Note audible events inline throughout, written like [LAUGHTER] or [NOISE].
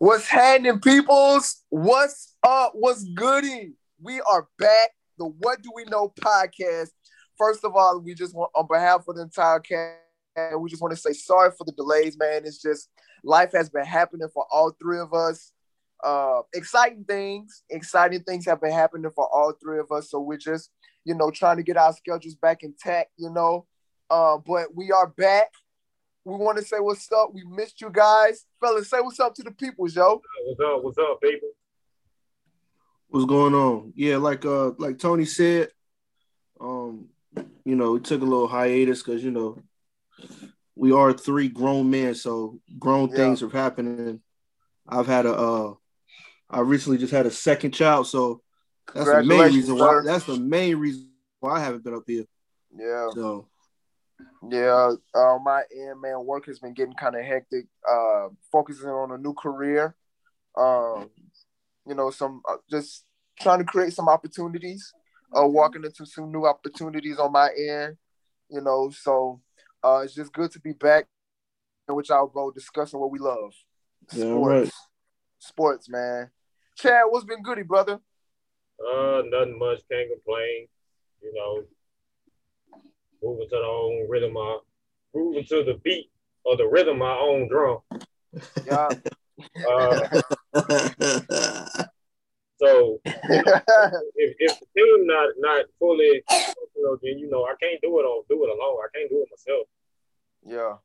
What's happening, peoples? What's up? What's goody? We are back. The What Do We Know podcast. First of all, we just want, on behalf of the entire cast, we just want to say sorry for the delays, man. It's just life has been happening for all three of us. Uh, exciting things, exciting things have been happening for all three of us. So we're just, you know, trying to get our schedules back intact, you know. Uh, but we are back. We want to say what's up. We missed you guys. Fellas, say what's up to the people, yo. What's up? What's up, people? What's going on? Yeah, like uh like Tony said, um, you know, we took a little hiatus because you know we are three grown men, so grown Yeah. things are happening. I've had a uh I recently just had a second child, so that's the main reason why sir. that's the main reason why I haven't been up here. Yeah. So Yeah, uh, my end, man, work has been getting kind of hectic. Uh, focusing on a new career, um, you know, some uh, just trying to create some opportunities. Uh, walking into some new opportunities on my end, you know. So uh, it's just good to be back with y'all, go discussing what we love. Yeah, Sports, right. sports, man. Chad, what's been goody, brother? Uh, nothing much. Can't complain. You know, moving to the own rhythm, of, moving to the beat or the rhythm of my own drum. Yeah. Uh, so if, if the team not not fully, you know, then you know I can't do it on do it alone. I can't do it myself. yeah.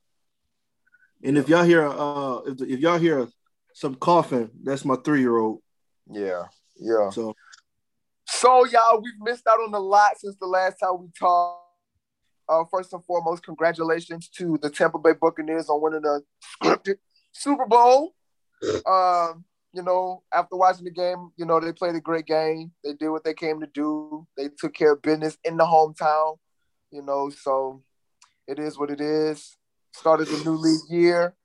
and if y'all hear uh if, if y'all hear some coughing, that's my three year old. Yeah. Yeah. So So, y'all, we've missed out on a lot since the last time we talked. Uh, first and foremost, congratulations to the Tampa Bay Buccaneers on winning the scripted Super Bowl. Um, you know, after watching the game, you know, they played a great game. They did what they came to do. They took care of business in the hometown, you know, so it is what it is. Started the new league year.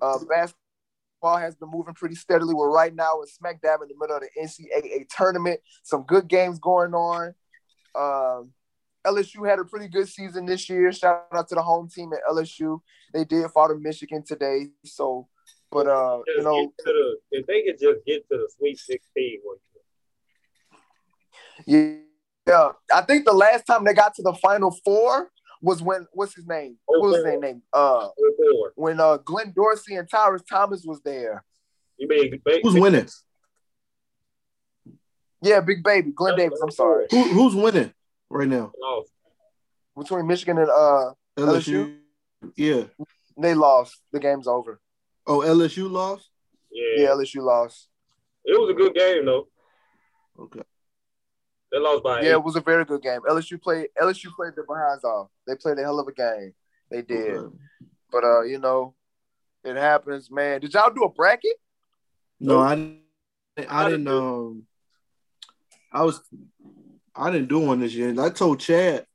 Uh, basketball has been moving pretty steadily. We're right now in smack dab in the middle of the NCAA tournament. Some good games going on. Um, LSU had a pretty good season this year. Shout out to the home team at LSU. They did fall to Michigan today. So, but uh, you know, the, if they could just get to the Sweet Sixteen, what yeah, I think the last time they got to the Final Four was when what's his name? What was his name? name? Uh, four. when uh Glenn Dorsey and Tyrus Thomas was there. You mean ba- who's winning? Yeah, Big Baby, Glenn Davis. I'm sorry. Who, who's winning right now? Lost. Between Michigan and uh, LSU. Yeah. they lost. The game's over. Oh, LSU lost. Yeah. Yeah, LSU lost. it was a good game though. Okay. They lost by Yeah, eight. it was a very good game. LSU played. LSU played their behinds off. They played a hell of a game. They did. Okay. But uh, you know, it happens, man. Did y'all do a bracket? No, I, didn't- I didn't. Um, I was, I didn't do one this year. I told Chad.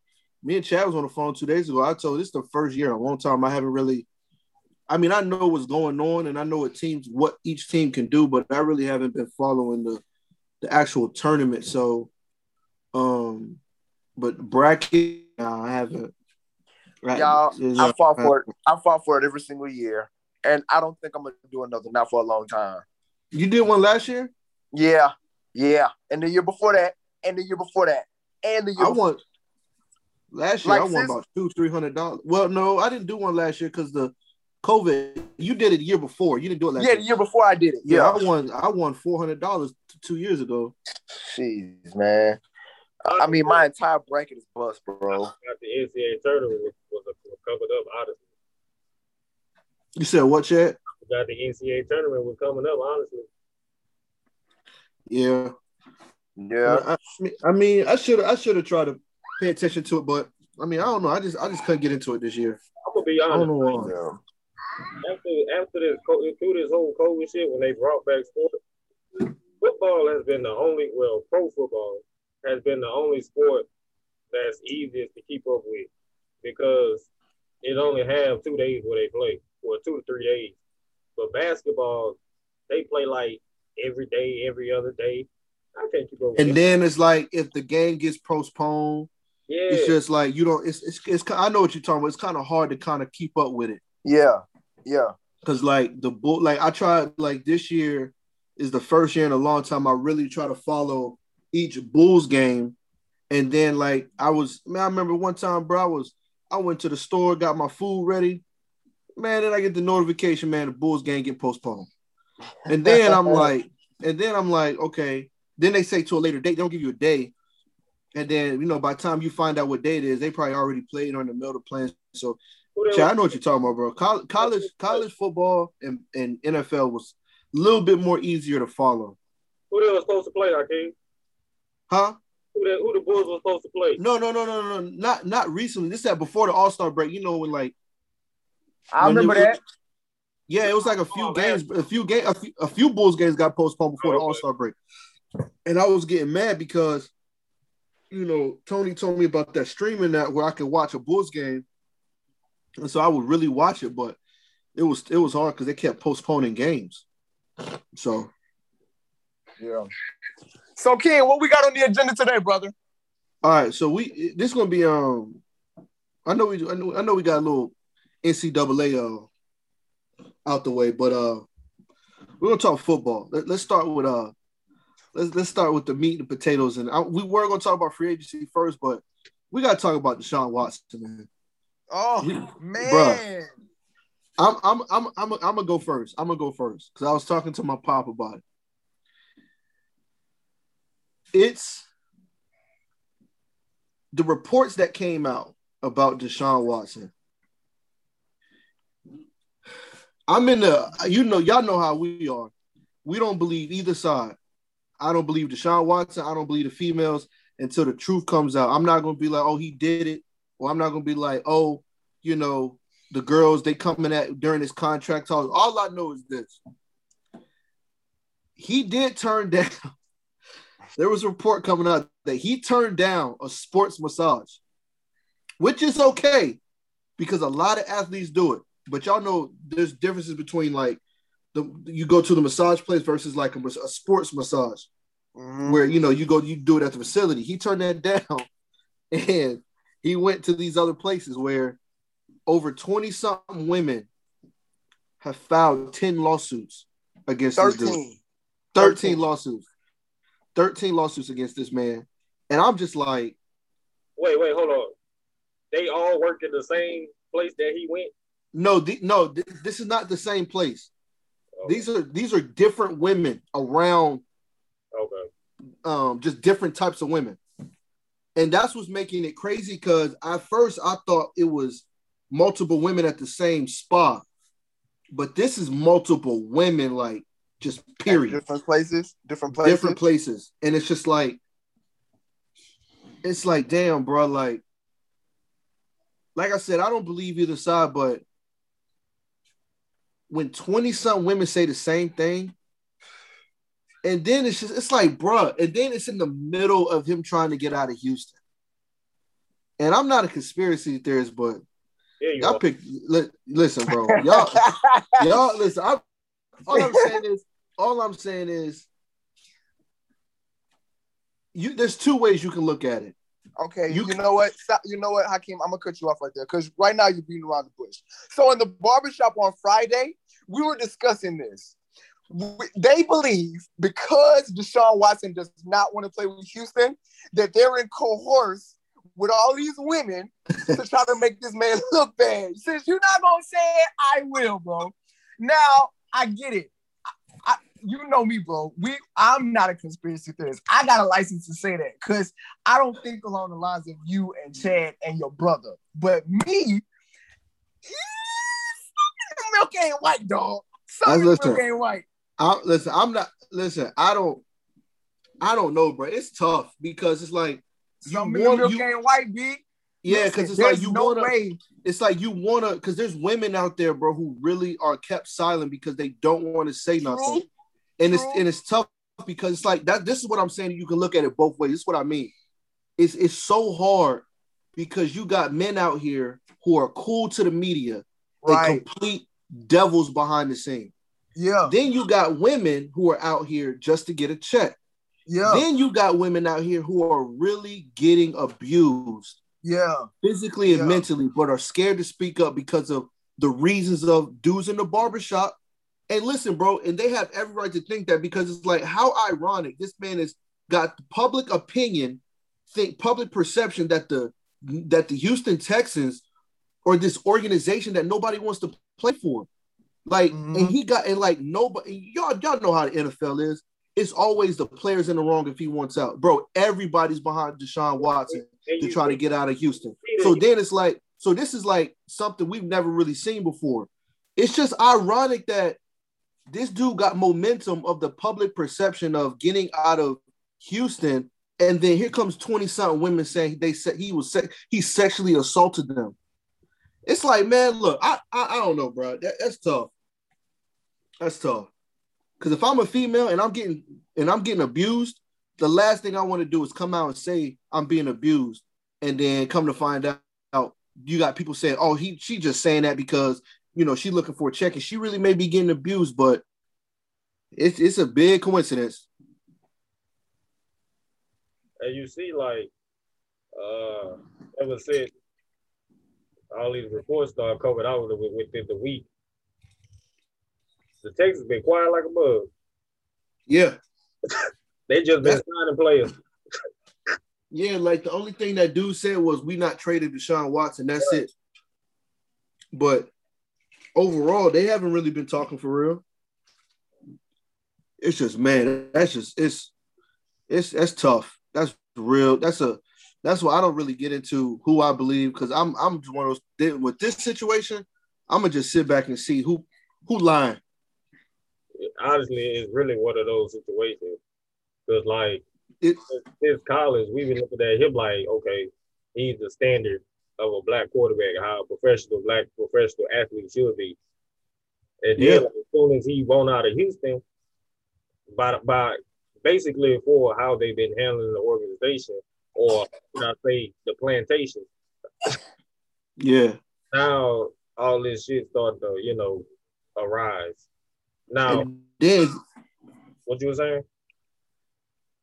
Me and Chad was on the phone two days ago. I told this is the first year in a long time I haven't really. I mean, I know what's going on, and I know what teams, what each team can do, but I really haven't been following the, the actual tournament. So, um, but bracket, nah, I haven't. Right. Y'all, I fought for it. I fought for it every single year, and I don't think I'm gonna do another. Not for a long time. You did one last year. Yeah, yeah. And the year before that, and the year before that, and the year. I before- won last year. Like I won since- about two, three hundred dollars. Well, no, I didn't do one last year because the COVID. You did it the year before. You didn't do it last year. Yeah, year. the year before I did it. Yeah, Yeah. I won. I won four hundred dollars two years ago. Jeez, man. I I mean, my entire bracket is bust, bro. Got the NCAA tournament was, was, was covered up. Honestly, You said what, Chad? got the NCAA tournament was coming up. Honestly, Yeah. Yeah. I, I mean- I mean, I should. I should have tried to pay attention to it, but I mean, I don't know. I just, I just couldn't get into it this year. I'm gonna be I don't honest. know why. Yeah. After after this through this whole COVID shit, when they brought back sport, football has been the only well, pro football has been the only sport that's easiest to keep up with because it only have two days where they play, or two to three days. But basketball, they play like every day, every other day. I can't keep up with And it. then it's like if the game gets postponed, yeah, it's just like you don't. It's, it's, it's. I know what you're talking about. It's kind of hard to kind of keep up with it. Yeah. Yeah. Cause like the bull, like I tried like this year is the first year in a long time I really try to follow each Bulls game. And then like I was, man, I remember one time, bro, I was I went to the store, got my food ready. Man, then I get the notification, man, the Bulls game get postponed. And then I'm [LAUGHS] like, and then I'm like, okay. Then they say to a later date, they don't give you a day. And then, you know, by the time you find out what day it is, they probably already played on the middle of the plan. So Chad, I know what you're talking about, bro. College, college, college football and, and NFL was a little bit more easier to follow. Who they were supposed to play, Hakeem? Huh? Who the, who the Bulls were supposed to play? No, no, no, no, no, not not recently. This that before the All Star break. You know when like I remember was, that. Yeah, it was like a few Oh, games, a few game, a few, a few Bulls games got postponed before the Okay. All Star break, and I was getting mad because, you know, Tony told me about that streaming that where I could watch a Bulls game, and so I would really watch it, but it was it was hard because they kept postponing games. So Yeah. So Ken, what we got on the agenda today, brother? all right, so we this gonna be um, I know we I know, I know we got a little NCAA uh out the way, but uh, we're gonna talk football. Let, us start with uh, let's let's start with the meat and potatoes, and I, we were gonna talk about free agency first, but we gotta talk about Deshaun Watson, man. Oh We- man. bruh. I'm I'm I'm I'm I'm gonna go first. I'm gonna go first because I was talking to my pop about it. It's the reports that came out about Deshaun Watson. I'm in the you know y'all know how we are. We don't believe either side. I don't believe Deshaun Watson. I don't believe the females until the truth comes out. I'm not gonna be like, oh, he did it, or I'm not gonna be like, oh, you know, the girls they coming at during his contract talks. All I know is this: he did turn [LAUGHS] down. there was a report coming out that he turned down a sports massage, which is okay because a lot of athletes do it. But y'all know there's differences between like the you go to the massage place versus like a, a sports massage Mhm. where you know you go you do it at the facility. He turned that [LAUGHS] down, and he went to these other places where over twenty something women have filed ten lawsuits against this dude. 13. 13 13. lawsuits, thirteen lawsuits against this man, and I'm just like, Wait, wait, hold on. They all work in the same place that he went. no, th- no, th- this is not the same place. Oh, These are these are different women around okay. um, just different types of women. And that's what's making it crazy because at first I thought it was multiple women at the same spot, but this is multiple women, like just period, Different places, different places. different places. And it's just like, it's like, damn, bro, like, like I said, I don't believe either side, but when 20 some women say the same thing, and then it's just it's like, bruh, and then it's in the middle of him trying to get out of Houston. And I'm not a conspiracy theorist, but Yeah, you y'all are. pick li- listen, bro. Y'all [LAUGHS] y'all listen, I all I'm saying is all I'm saying is you there's two ways you can look at it. Okay, You you, know what? Stop, you know what, Hakeem? I'm gonna cut you off right there because right now you're beating around the bush. So in the barbershop on Friday, we were discussing this. They believe because Deshaun Watson does not want to play with Houston, that they're in cohorts with all these women to try to make this man [LAUGHS] look bad. Since you're not gonna say it, I will, bro. Now I get it. You know me, bro. We I'm not a conspiracy theorist. I got a license to say that because I don't think along the lines of you and Chad and your brother. But me, milk ain't white, dog. Some milk ain't white. I listen, I'm not listen, I don't I don't know, bro. It's tough because it's like Some you milk you, ain't white, B. yeah, because it's like you no wanna way. it's like you wanna because there's women out there, bro, who really are kept silent because they don't want to say nothing. And it's and it's tough because it's like that. This is what I'm saying. You can look at it both ways. This is what I mean. It's it's so hard because you got men out here who are cool to the media Right. and complete devils behind the scene. Yeah. Then you got women who are out here just to get a check. Yeah. Then you got women out here who are really getting abused Yeah. physically and Yeah. mentally, but are scared to speak up because of the reasons of dudes in the barbershop. And listen, bro, and they have every right to think that because it's like how ironic this man has got public opinion, think public perception that the that the Houston Texans or this organization that nobody wants to play for. Like, mm-hmm. and he got and like nobody y'all y'all know how the NFL is. It's always the players in the wrong if he wants out, bro. Everybody's behind Deshaun Watson to try to get out of Houston. So then it's like, so this is like something we've never really seen before. It's just ironic that this dude got momentum of the public perception of getting out of Houston, and then here comes 20 something women saying they said he was se- he sexually assaulted them. It's like, man, look, I I, I don't know, bro. That, that's tough. That's tough. Because if I'm a female and I'm getting and I'm getting abused, the last thing I want to do is come out and say I'm being abused, and then come to find out you got people saying, "Oh, he she just saying that because you know she looking for a check and she really may be getting abused," but it's it's a big coincidence. And you see, like, uh, ever since all these reports started coming out within the week, the Texas been quiet like a bug. Yeah. [LAUGHS] they just been signing players. [LAUGHS] yeah, like the only thing that dude said was we not traded Deshaun Watson. That's right. it. But overall, they haven't really been talking for real. It's just man, that's just it's it's that's tough. That's real. That's a that's why I don't really get into who I believe because I'm I'm just one of those with this situation. I'm gonna just sit back and see who who lying honestly, it's really one of those situations. Because like it's his college, we've been looking at him like, okay, he's the standard of a black quarterback, how a professional black professional athlete should be. And then like, as soon as he won out of Houston, by by basically for how they've been handling the organization, or should I say the plantation. yeah. Now all this shit starting to, you know, arise. Now, then what you were saying?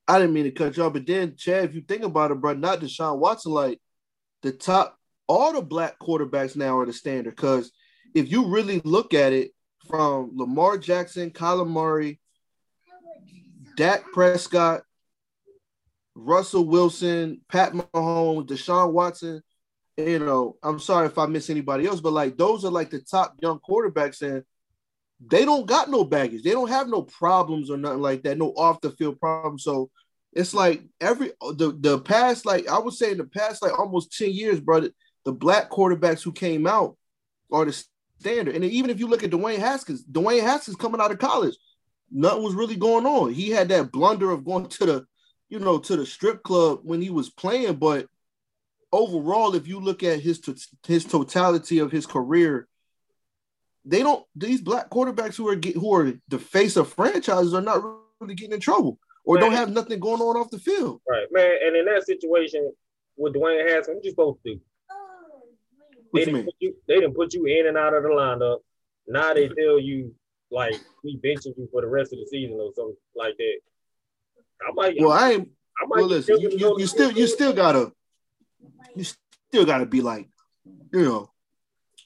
I didn't mean to cut you off, but then Chad, if you think about it, bro, not Deshaun Watson, like the top, all the black quarterbacks now are the standard. Because if you really look at it, from Lamar Jackson, Kyler Murray, Dak Prescott, Russell Wilson, Pat Mahomes, Deshaun Watson. You know, I'm sorry if I miss anybody else, but like those are like the top young quarterbacks, and they don't got no baggage. They don't have no problems or nothing like that, no off the field problems. So it's like every the the past, like I would say in the past, like almost 10 years, brother, the black quarterbacks who came out are the standard. And even if you look at Dwayne Haskins, Dwayne Haskins coming out of college, nothing was really going on. He had that blunder of going to the, you know, to the strip club when he was playing, but overall, if you look at his his totality of his career, they don't these black quarterbacks who are get, who are the face of franchises are not really getting in trouble or man. don't have nothing going on off the field. Right, man. And in that situation with Dwayne Haskins, what you supposed to do? What they, didn't put you, they didn't put you in and out of the lineup. Now they tell you like we benching you for the rest of the season or something like that. I might. Well, I ain't. I might well, listen. You, you, you still you still gotta you still gotta be like you know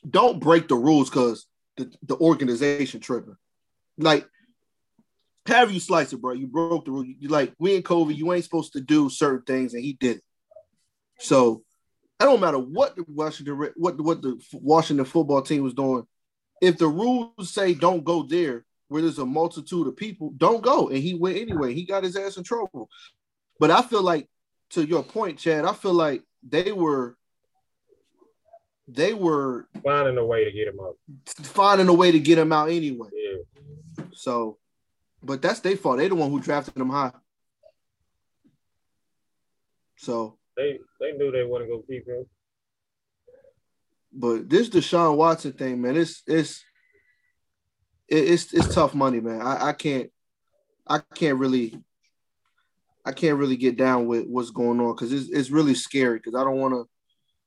don't break the rules because the, the organization tripping. Like, have you slice it, bro? You broke the rule. You like we in COVID, you ain't supposed to do certain things, and he did it. So I don't matter what the Washington what what the Washington football team was doing. If the rules say don't go there, where there's a multitude of people, don't go. And he went anyway. He got his ass in trouble. But I feel like, to your point, Chad, I feel like they were they were finding a way to get him out. Finding a way to get him out anyway. Yeah. So, but that's their fault. They're the one who drafted him high. So they they knew they want to go keep him. But this Deshaun Watson thing, man, it's it's it's it's tough money, man. I, I can't I can't really I can't really get down with what's going on because it's it's really scary because I don't want to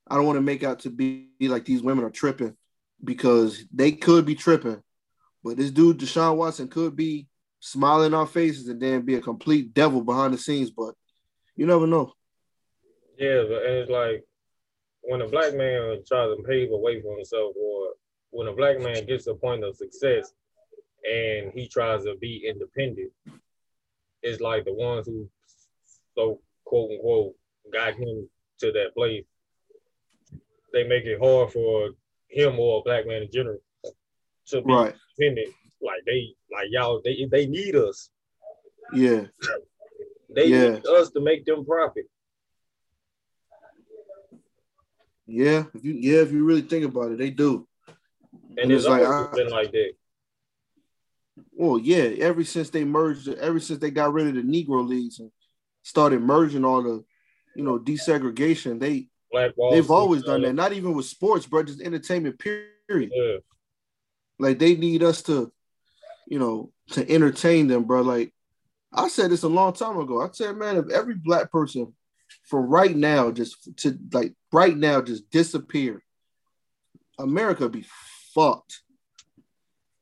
I don't want to make out to be like these women are tripping because they could be tripping. But this dude, Deshaun Watson, could be smiling on faces and then be a complete devil behind the scenes. But you never know. Yeah, but it's like when a black man tries to pave a way for himself or when a black man gets to a point of success and he tries to be independent, it's like the ones who so quote unquote got him to that place. They make it hard for him or a black man in general to be Right. independent. Like they like y'all they they need us. Yeah. They Yeah. need us to make them profit. Yeah. If you yeah, if you really think about it, they do. And And it's like, I- been like that. Well, yeah, ever since they merged, ever since they got rid of the Negro leagues and started merging all the, you know, desegregation, they they've always done that. Not even with sports, bro, just entertainment. Period. Yeah. Like they need us to, you know, to entertain them, bro. Like I said this a long time ago. I said, man, if every black person from right now just to like right now just disappear, America be fucked.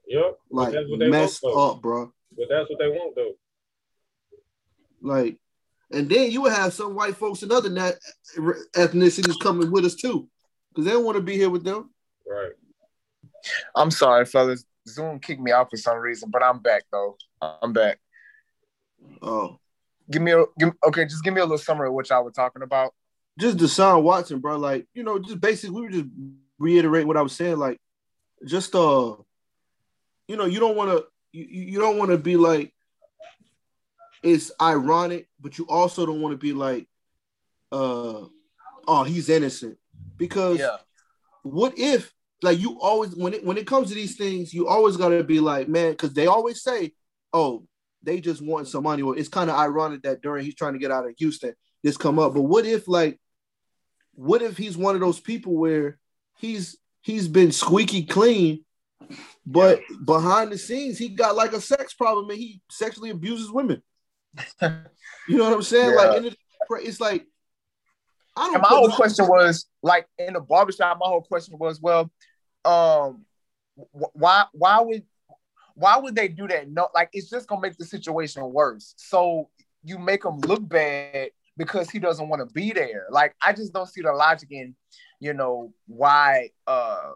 Yep. Like that's messed want, up, bro. But that's what they want though. Like, and then you would have some white folks and other nat- ethnicities coming with us too, because they don't want to be here with them. Right. I'm sorry, fellas. Zoom kicked me out for some reason, but I'm back though. I'm back. Oh, Give me a give, okay. Just give me a little summary of what y'all were talking about. just Deshaun Watson, bro. Like, you know, just basically, we were just reiterate what I was saying. Like, just uh, you know, you don't want to, you, you don't want to be like, it's ironic, but you also don't want to be like, uh, oh, he's innocent, because yeah. what if like you always when it when it comes to these things you always got to be like man because they always say oh they just want some money or it's kind of ironic that during he's trying to get out of houston this come up but what if like what if he's one of those people where he's he's been squeaky clean but behind the scenes he got like a sex problem and he sexually abuses women [LAUGHS] you know what i'm saying Yeah. like in the, it's like I don't And my whole no- question was like in the barbershop. My whole question was, well, um, wh- why why would why would they do that? No, like it's just gonna make the situation worse. So you make him look bad because he doesn't want to be there. Like I just don't see the logic in, you know, why uh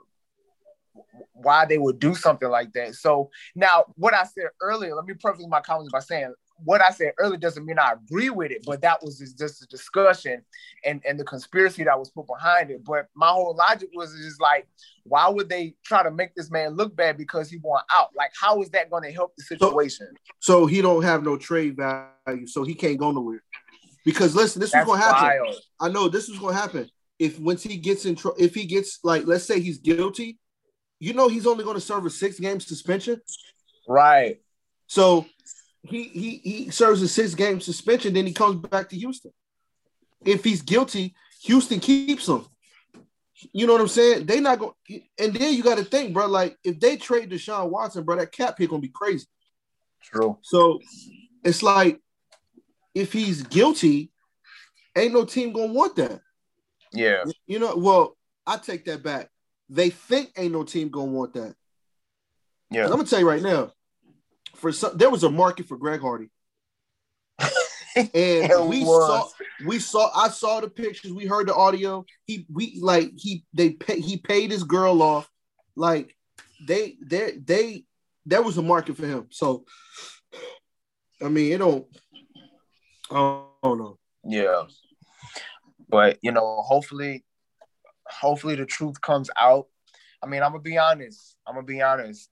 why they would do something like that. So now what I said earlier, let me preface my comments by saying what I said earlier doesn't mean I agree with it, but that was just, just a discussion and, and the conspiracy that was put behind it. But my whole logic was just like, why would they try to make this man look bad because he want out? Like, how is that going to help the situation? so he don't have no trade value, so he can't go nowhere. Because listen, this That's was gonna happen. wild. I know this is gonna happen. If once he gets in, tr- if he gets like, let's say he's guilty, you know he's only gonna serve a six game suspension. Right. So he he he serves a six game suspension, then he comes back to Houston. If he's guilty, Houston keeps him. You know what I'm saying? They not going, and then you got to think, bro. Like if they trade Deshaun Watson, bro, that cap hit gonna be crazy. True. So it's like if he's guilty, ain't no team gonna want that. Yeah. You know, well, I take that back. They think ain't no team gonna want that. Yeah. I'm gonna tell you right now, for some, there was a market for Greg Hardy, [LAUGHS] and we was. saw, we saw, I saw the pictures, we heard the audio. He, we like he, they pay, he paid his girl off, like they, they, they, there was a market for him. So, I mean, it don't, I don't know. Yeah. But you know, hopefully, hopefully the truth comes out. I mean, I'm gonna be honest. I'm gonna be honest.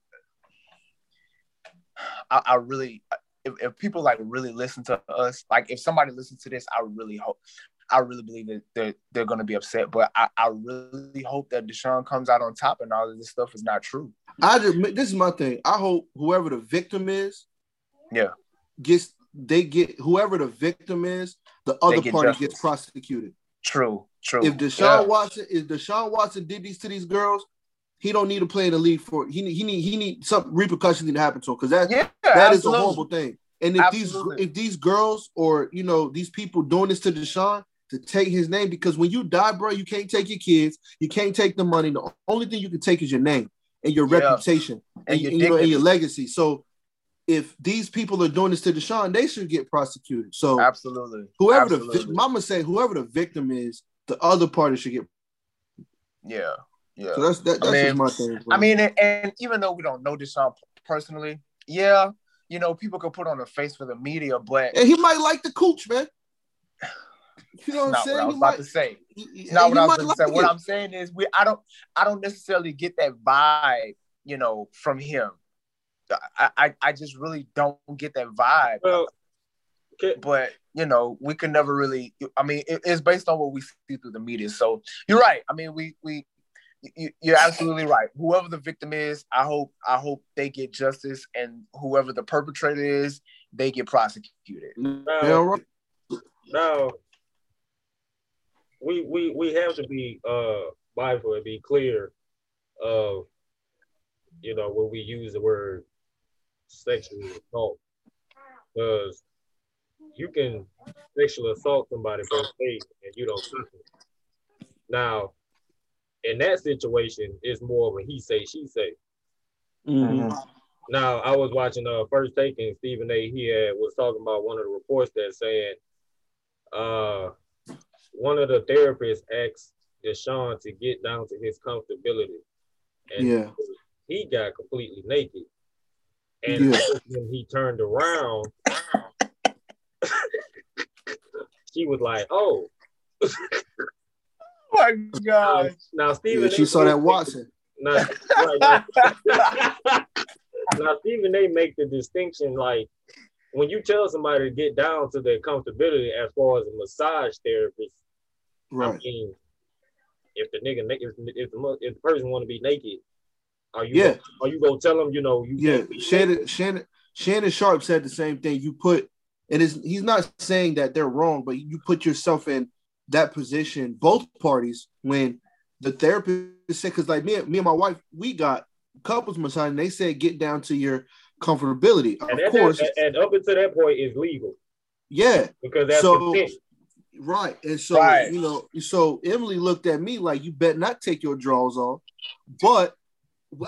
I, I really if, if people like really listen to us, like if somebody listens to this, I really hope I really believe that they're they're gonna be upset. But I, I really hope that Deshaun comes out on top and all of this stuff is not true. I just, this is my thing. I hope whoever the victim is, Yeah. gets they get whoever the victim is, the other get party justice. gets prosecuted. True, true. If Deshaun Yeah. Watson, if Deshaun Watson did these to these girls, he don't need to play in the league for he need he need he need some repercussions need to happen to him because that yeah, that is a horrible thing. And if Absolutely. these if these girls or you know these people doing this to Deshaun to take his name because when you die, bro, you can't take your kids, you can't take the money. The only thing you can take is your name and your Yeah. reputation and, And your and, you know, and your legacy. So if these people are doing this to Deshaun, they should get prosecuted. So Absolutely. whoever the Absolutely. vi- mama say whoever the victim is, the other party should get. Yeah. Yeah. So that's that, that's I mean- just my thing. bro. I mean, and, and even though we don't know Deshaun um, personally, yeah, you know, people could put on a face for the media, but and he might like the cooch, man. You know what I'm not saying? what I was He about might- to say. he- he- not what I was might going to like say. What it. I'm saying is, we I don't I don't necessarily get that vibe, you know, from him. I I, I just really don't get that vibe. Well, can, but you know, we can never really. I mean, it, it's based on what we see through the media. So you're right. I mean, we we. You, you're absolutely right. Whoever the victim is, I hope I hope they get justice, and whoever the perpetrator is, they get prosecuted. now, Yeah, right. now we we we have to be uh mindful and be clear of you know when we use the word sexual assault because you can sexually assault somebody for faith and you don't touch them. Now, in that situation, it's more of a he say she say. Mhm. Now, I was watching uh first take and Stephen A. He had, was talking about one of the reports that saying uh one of the therapists asked Deshaun to get down to his comfortability. And Yeah. he got completely naked. And Yeah. when he turned around, [LAUGHS] she was like, Oh [LAUGHS] my God! now Stephen Yeah, she saw that Watson. [LAUGHS] Now, right, now, now Stephen A. make the distinction like when you tell somebody to get down to their comfortability as far as a massage therapist, I mean, if the nigga if, if the if the person want to be naked, are you Yeah. are you gonna tell them you know you Yeah. Shannon naked? Shannon Shannon Sharpe said the same thing. You put and is he's not saying that they're wrong, but you put yourself in that position, both parties, when the therapist said, because like me, and- me and my wife, we got couples massage, and they said get down to your comfortability. And, Of course, and, and up until that point is legal yeah. because that's So- consent. Right. And so, Right. you know, so Emily looked at me like, you better not take your drawers off. But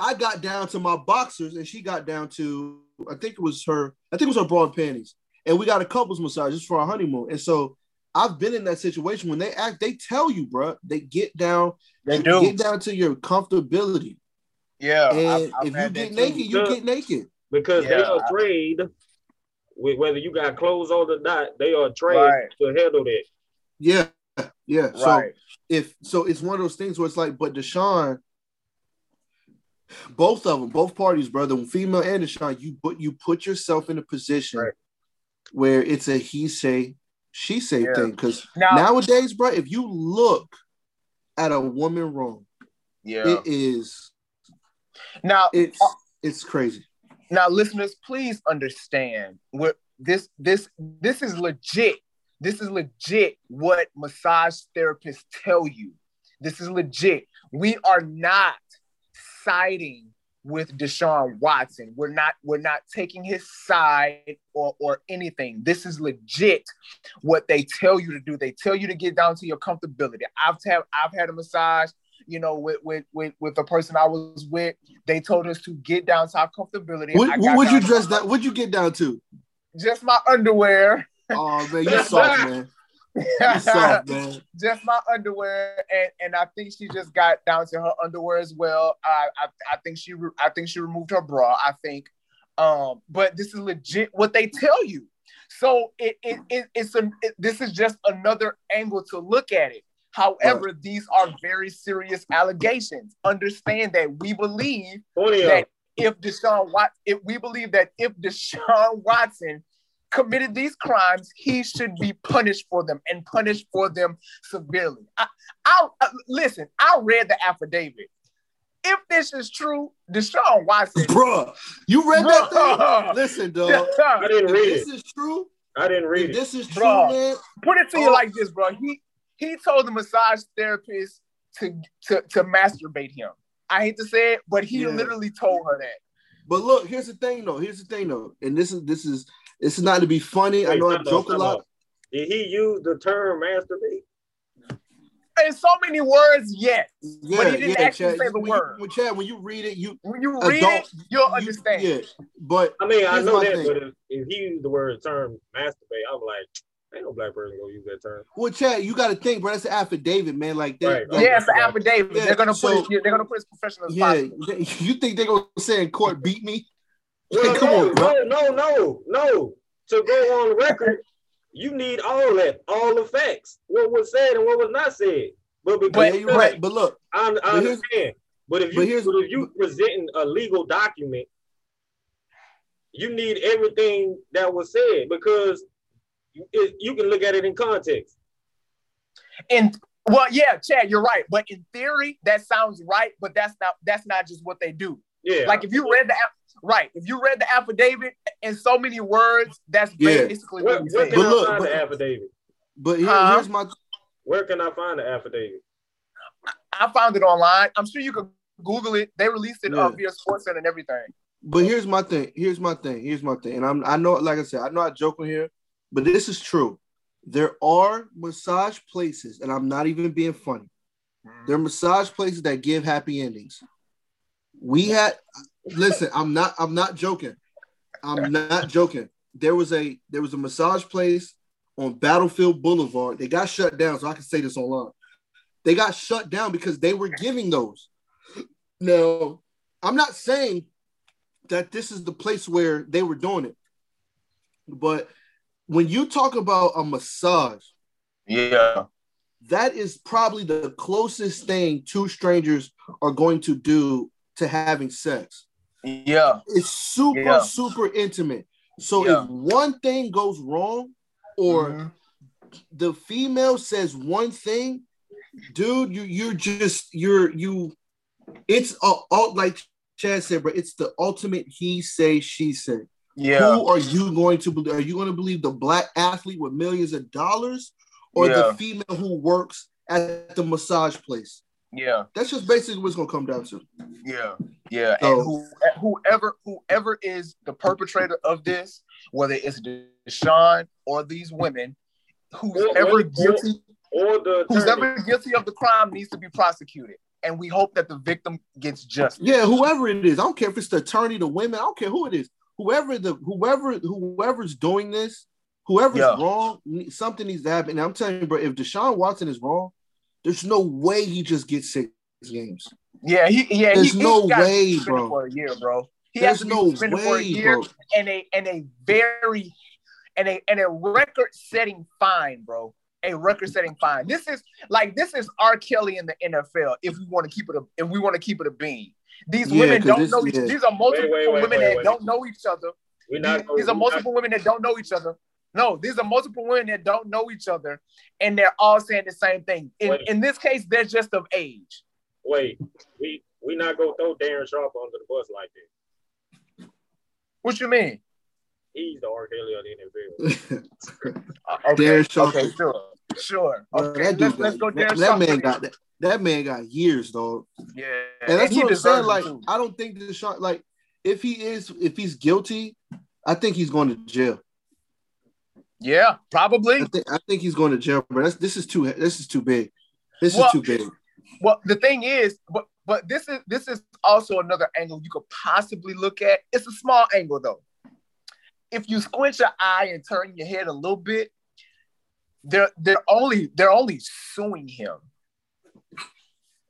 I got down to my boxers and she got down to, I think it was her, I think it was her bra and panties. And we got a couples massage just for our honeymoon. And so I've been in that situation when they act, they tell you, bro, they get down, They do. get down to your comfortability. Yeah. and I've- I've if you get naked, too. you Yeah. get naked. because they Yeah, are I- trained with whether you got clothes on or not, they are trained Right. to handle that. Yeah. Yeah. So Right. if so it's one of those things where it's like, but Deshaun, both of them, both parties, brother, female and Deshaun, you put you put yourself in a position Right. where it's a he say, she say Yeah. thing. Because Now, nowadays, bro, if you look at a woman wrong, yeah. it is now, it's uh, it's crazy. now, listeners, please understand what this this this is legit. This is legit. What massage therapists tell you. This is legit. We are not siding with Deshaun Watson. We're not we're not taking his side or or anything. This is legit what they tell you to do. They tell you to get down to your comfortability. I've had I've had a massage, you know, with with with, with the person I was with. They told us to get down to our comfortability. What would you dress that? What'd you get down to? Just my underwear. Oh man, you [LAUGHS] soft, man. You [LAUGHS] soft, man. just my underwear, and and I think she just got down to her underwear as well. I I, I think she re- I think she removed her bra. I think, um, but this is legit what they tell you. So it it, it it's a it, this is just another angle to look at it. However, these are very serious allegations. Understand that we believe Plenty of that if Deshaun Wat, if we believe that if Deshaun Watson committed these crimes, he should be punished for them and punished for them severely. I, I, I listen. I read the affidavit. If this is true, Deshaun Watson, Bruh, you read that thing? Listen, dog. [LAUGHS] I didn't If read this is true, I didn't if read it. this is true, Bruh. man. put it to you Oh. like this, bro. He he told the massage therapist to to to masturbate him. I hate to say it, but he Yeah. literally told her that. But look, here's the thing, though. Here's the thing, though. And this is this is this is not to be funny. I know I joke out, a lot. out. Did he use the term masturbate? In so many words, yes. Yeah, But he didn't yeah, actually Chad. say the when word. You, when Chad, when you read it, you When you read Adult- it, you'll you- understand. Yeah, but I mean, I know that, thing. but if, if he used the word term masturbate, I'm like, Ain't no black person gonna use that term. Well, Chad, you got to think, bro. That's an affidavit, man. Like that. Right. like- yeah, it's an affidavit. Yeah, they're gonna so- put it, they're gonna put it as professional yeah. possible. [LAUGHS] You think they're gonna say in court, beat me? Well, Come no, on, bro. no, no, no, no. To go on record, you need all that, all the facts, what was said and what was not said. But because you're right. But look, I, I But understand. But if you but here's- but if you presenting a legal document, you need everything that was said because you, it, you can look at it in context. And well, yeah, Chad, you're right. But in theory, that sounds right. But that's not that's not just what they do. Yeah, Like if you read the right, if you read the affidavit in so many words, that's Yeah. basically where, what he where said. can But I look, find but- the affidavit? but here- Huh? here's my Where can I find the affidavit? I found it online. I'm sure you could Google it. They released it uh, Yeah. via Sportsnet and everything. But here's my thing. Here's my thing. Here's my thing. And I'm I know, like I said, I know I joke on here, but this is true. There are massage places, and I'm not even being funny. There are massage places that give happy endings. We had listen, I'm not I'm not joking. I'm not joking. There was a there was a massage place on Battlefield Boulevard. They got shut down, so I can say this online. They got shut down because they were giving those. Now, I'm not saying that this is the place where they were doing it. But when you talk about a massage, Yeah. that is probably the closest thing two strangers are going to do to having sex. Yeah. It's super, Yeah. super intimate. So Yeah. if one thing goes wrong, or Mhm. the female says one thing, dude, you you're just you're you. It's all, all like Chad said, bro. It's the ultimate he say she say. yeah. Who are you going to believe? Are you going to believe the black athlete with millions of dollars, or Yeah. the female who works at the massage place? Yeah. That's just basically what's going to come down to. Yeah, yeah, So- and who, whoever whoever is the perpetrator of this, whether it's Deshaun or these women, who's ever guilty, Or the who's ever guilty of the crime needs to be prosecuted, and we hope that the victim gets justice. Yeah, whoever it is, I don't care if it's the attorney, the women, I don't care who it is. Whoever the whoever whoever's doing this, whoever's Yeah. wrong, something needs to happen. And I'm telling you, bro, if Deshaun Watson is wrong, there's no way he just gets six games. Yeah, he yeah There's he, no he's gotta way, bro. for a year, bro. He There's has to be no suspended for a way, year bro. and a and a very and a and a record setting fine, bro. A record setting fine. This is like this is R. Kelly in the NFL. If we want to keep it a if we want to keep it a bean. These Yeah, women 'cause don't this- know each yeah. these are multiple wait, wait, women wait, that wait. don't know each other. We're These, not gonna, these are we're not- multiple women that don't know each other. No, these are multiple women that don't know each other, and they're all saying the same thing. In Wait. in this case, they're just of age. wait. We we not gonna throw Darren Sharp under the bus like that. What you mean? He's the R. Kelly of the NFL. [LAUGHS] Uh, okay, Darren Sharp. okay, sure, sure. Okay, that, let's, dude let's go. got- Darren that, Sharp. man got that, that man got years, dog. Yeah, And that's he what I'm saying. Like, too. I don't think Deshaun, like, if he is, if he's guilty, I think he's going to jail. Yeah, probably. I think, I think he's going to jail, but That's, this is too, this is too big. This Well- is too big. Well, the thing is, but but this is this is also another angle you could possibly look at. It's a small angle though. If you squint your eye and turn your head a little bit, they're they're only they're only suing him.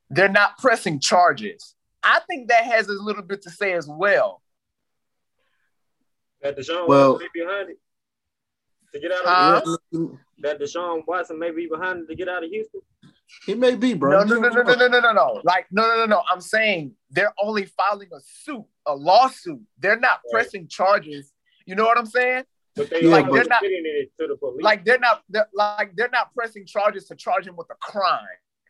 They're not pressing charges. I think that has a little bit to say as well. That Deshaun Well- Watson may be behind it to get out of Huh? That Deshaun Watson may be behind it to get out of Houston. he may be, bro. No, no, no, no, no, no, no, no, no. Like, no, no, no, no. I'm saying they're only filing a suit, a lawsuit. They're not Right. pressing charges. You know what I'm saying? But they Yeah, are but- they're not- it to the police. Like they're not they're, like they're not pressing charges to charge him with a crime.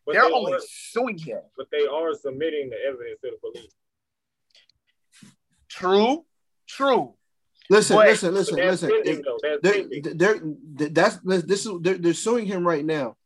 but they're they only are, suing him. but they are submitting the evidence to the police. True, true. Listen, But- listen, listen, that's listen. pending, If- That's they're, pending. they're, that's this is they're, they're suing him right now.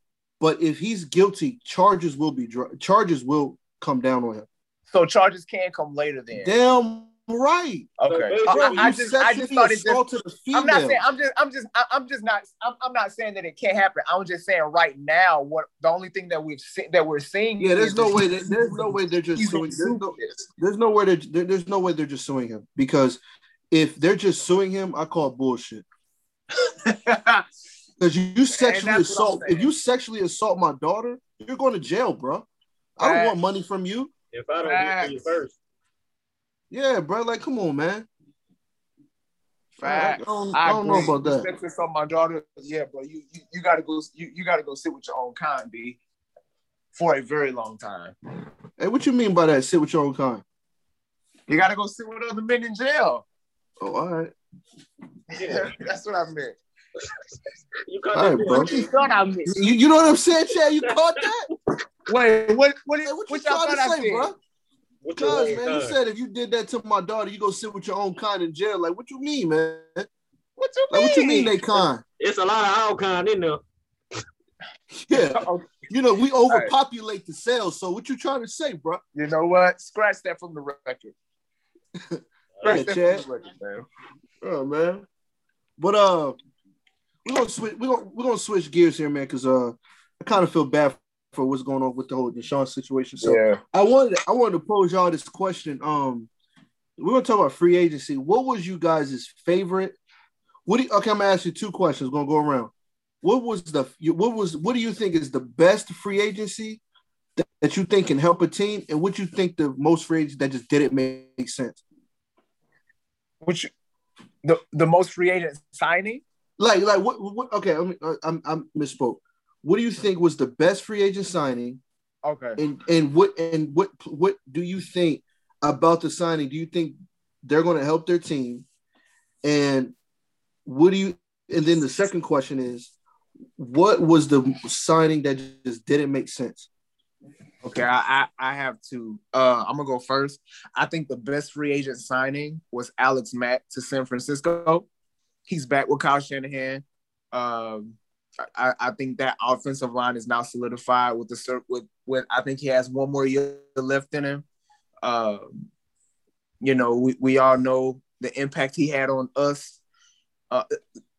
But if he's guilty, charges will be dro- charges will come down on him. So charges can come later then. Damn right. Okay. So I, bro, I- I You just I just sexually thought it just assaulted a female. I'm not saying I'm just I'm just I- I'm just not I'm, I'm not saying that it can't happen. I'm just saying right now what the only thing that we've seen that we're seeing yeah, there's is no way. That, there's no way they're just suing. There's no, there's no way. They're, there's no way they're just suing him because if they're just suing him, I call bullshit. [LAUGHS] Because you sexually assault. If you sexually assault my daughter, you're going to jail, bro. I don't want money from you. If I don't get you first. Yeah, bro. Like, come on, man. Fact. I don't, I, I don't know about that. Sexually assault my daughter. Yeah, bro. You you, you gotta go. You, you gotta go sit with your own kind, B. For a very long time. Hey, what you mean by that? Sit with your own kind. You gotta go sit with other men in jail. Oh, all right. Yeah, that's what I meant. you caught right, that? Bro. What you thought I meant? You, you know what I'm saying, Chad? You caught that? Wait, what? What? Hey, what, what you trying to say, bro? Because man, uh, you said if you did that to my daughter, you go sit with your own kind in jail. Like, what you mean, man? What you mean? Like, what you mean they kind? It's a lot of our kind in there. yeah. [LAUGHS] You know, we overpopulate right. the cells. So what you trying to say, bro? You know what? Scratch that from the record. [LAUGHS] That Chad. Oh man. But uh we're gonna switch we're gonna we're gonna switch gears here, man, because uh I kind of feel bad for what's going on with the whole Deshaun situation. So yeah. I wanted I wanted to pose y'all this question. Um we're gonna talk about free agency. What was you guys' favorite? What do you, okay? I'm gonna ask you two questions. We're gonna go around. What was the what was what do you think is the best free agency that, that you think can help a team, and what you think the most free agency that just didn't make sense? Which the the most free agent signing? Like like what? what okay, I mean, uh, I'm I'm misspoke. What do you think was the best free agent signing? Okay. And and what and what what do you think about the signing? Do you think they're going to help their team? And what do you? And then the second question is, what was the signing that just didn't make sense? Okay, I, I, I have to. Uh, I'm gonna go first. I think the best free agent signing was Alex Mack to San Francisco. He's back with Kyle Shanahan. Um, I, I think that offensive line is now solidified with the with with I think he has one more year left in him. Um, you know, we, we all know the impact he had on us. Uh,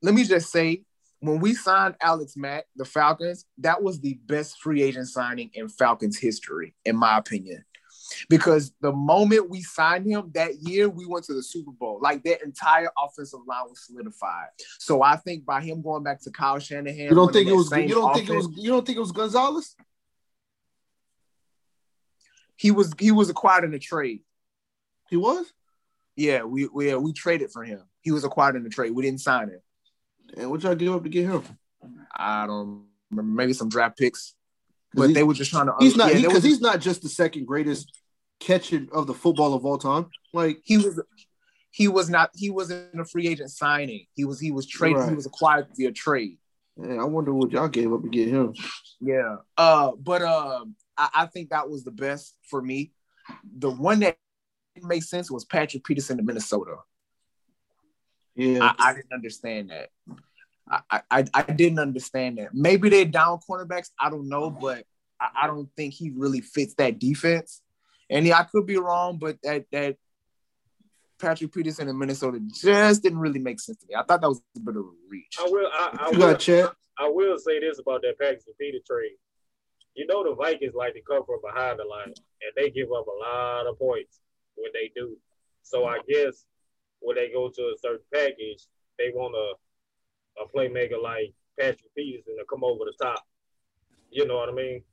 let me just say, when we signed Alex Mack, the Falcons, that was the best free agent signing in Falcons history, in my opinion. Because the moment we signed him that year, we went to the Super Bowl. Like that entire offensive line was solidified. So I think by him going back to Kyle Shanahan, you don't think it was you don't offense, think it was you don't think it was Gonzalez? He was he was acquired in a trade. He was? Yeah, we we we traded for him. He was acquired in the trade. We didn't sign him. And what y'all give up to get him? I don't remember. Maybe some draft picks, but they were just trying to. He's not because yeah, he, he's not just the second greatest catcher of the football of all time. Like he was, he was not. He wasn't a free agent signing. He was. He was traded. Right. He was acquired via trade. Yeah, I wonder what y'all gave up to get him. Yeah. Uh, but uh, I, I think that was the best for me. The one that made sense was Patrick Peterson to Minnesota. Yeah, I, I didn't understand that. I, I I didn't understand that. Maybe they're down cornerbacks. I don't know, but I, I don't think he really fits that defense. And yeah, I could be wrong, but that that Patrick Peterson in Minnesota just didn't really make sense to me. I thought that was a bit of a reach. I will. I, I will, got I will say this about that Patrick Peterson trade. You know the Vikings like to come from behind the line, and they give up a lot of points when they do. So I guess when they go to a certain package, they want a a playmaker like Patrick Peterson to come over the top. You know what I mean?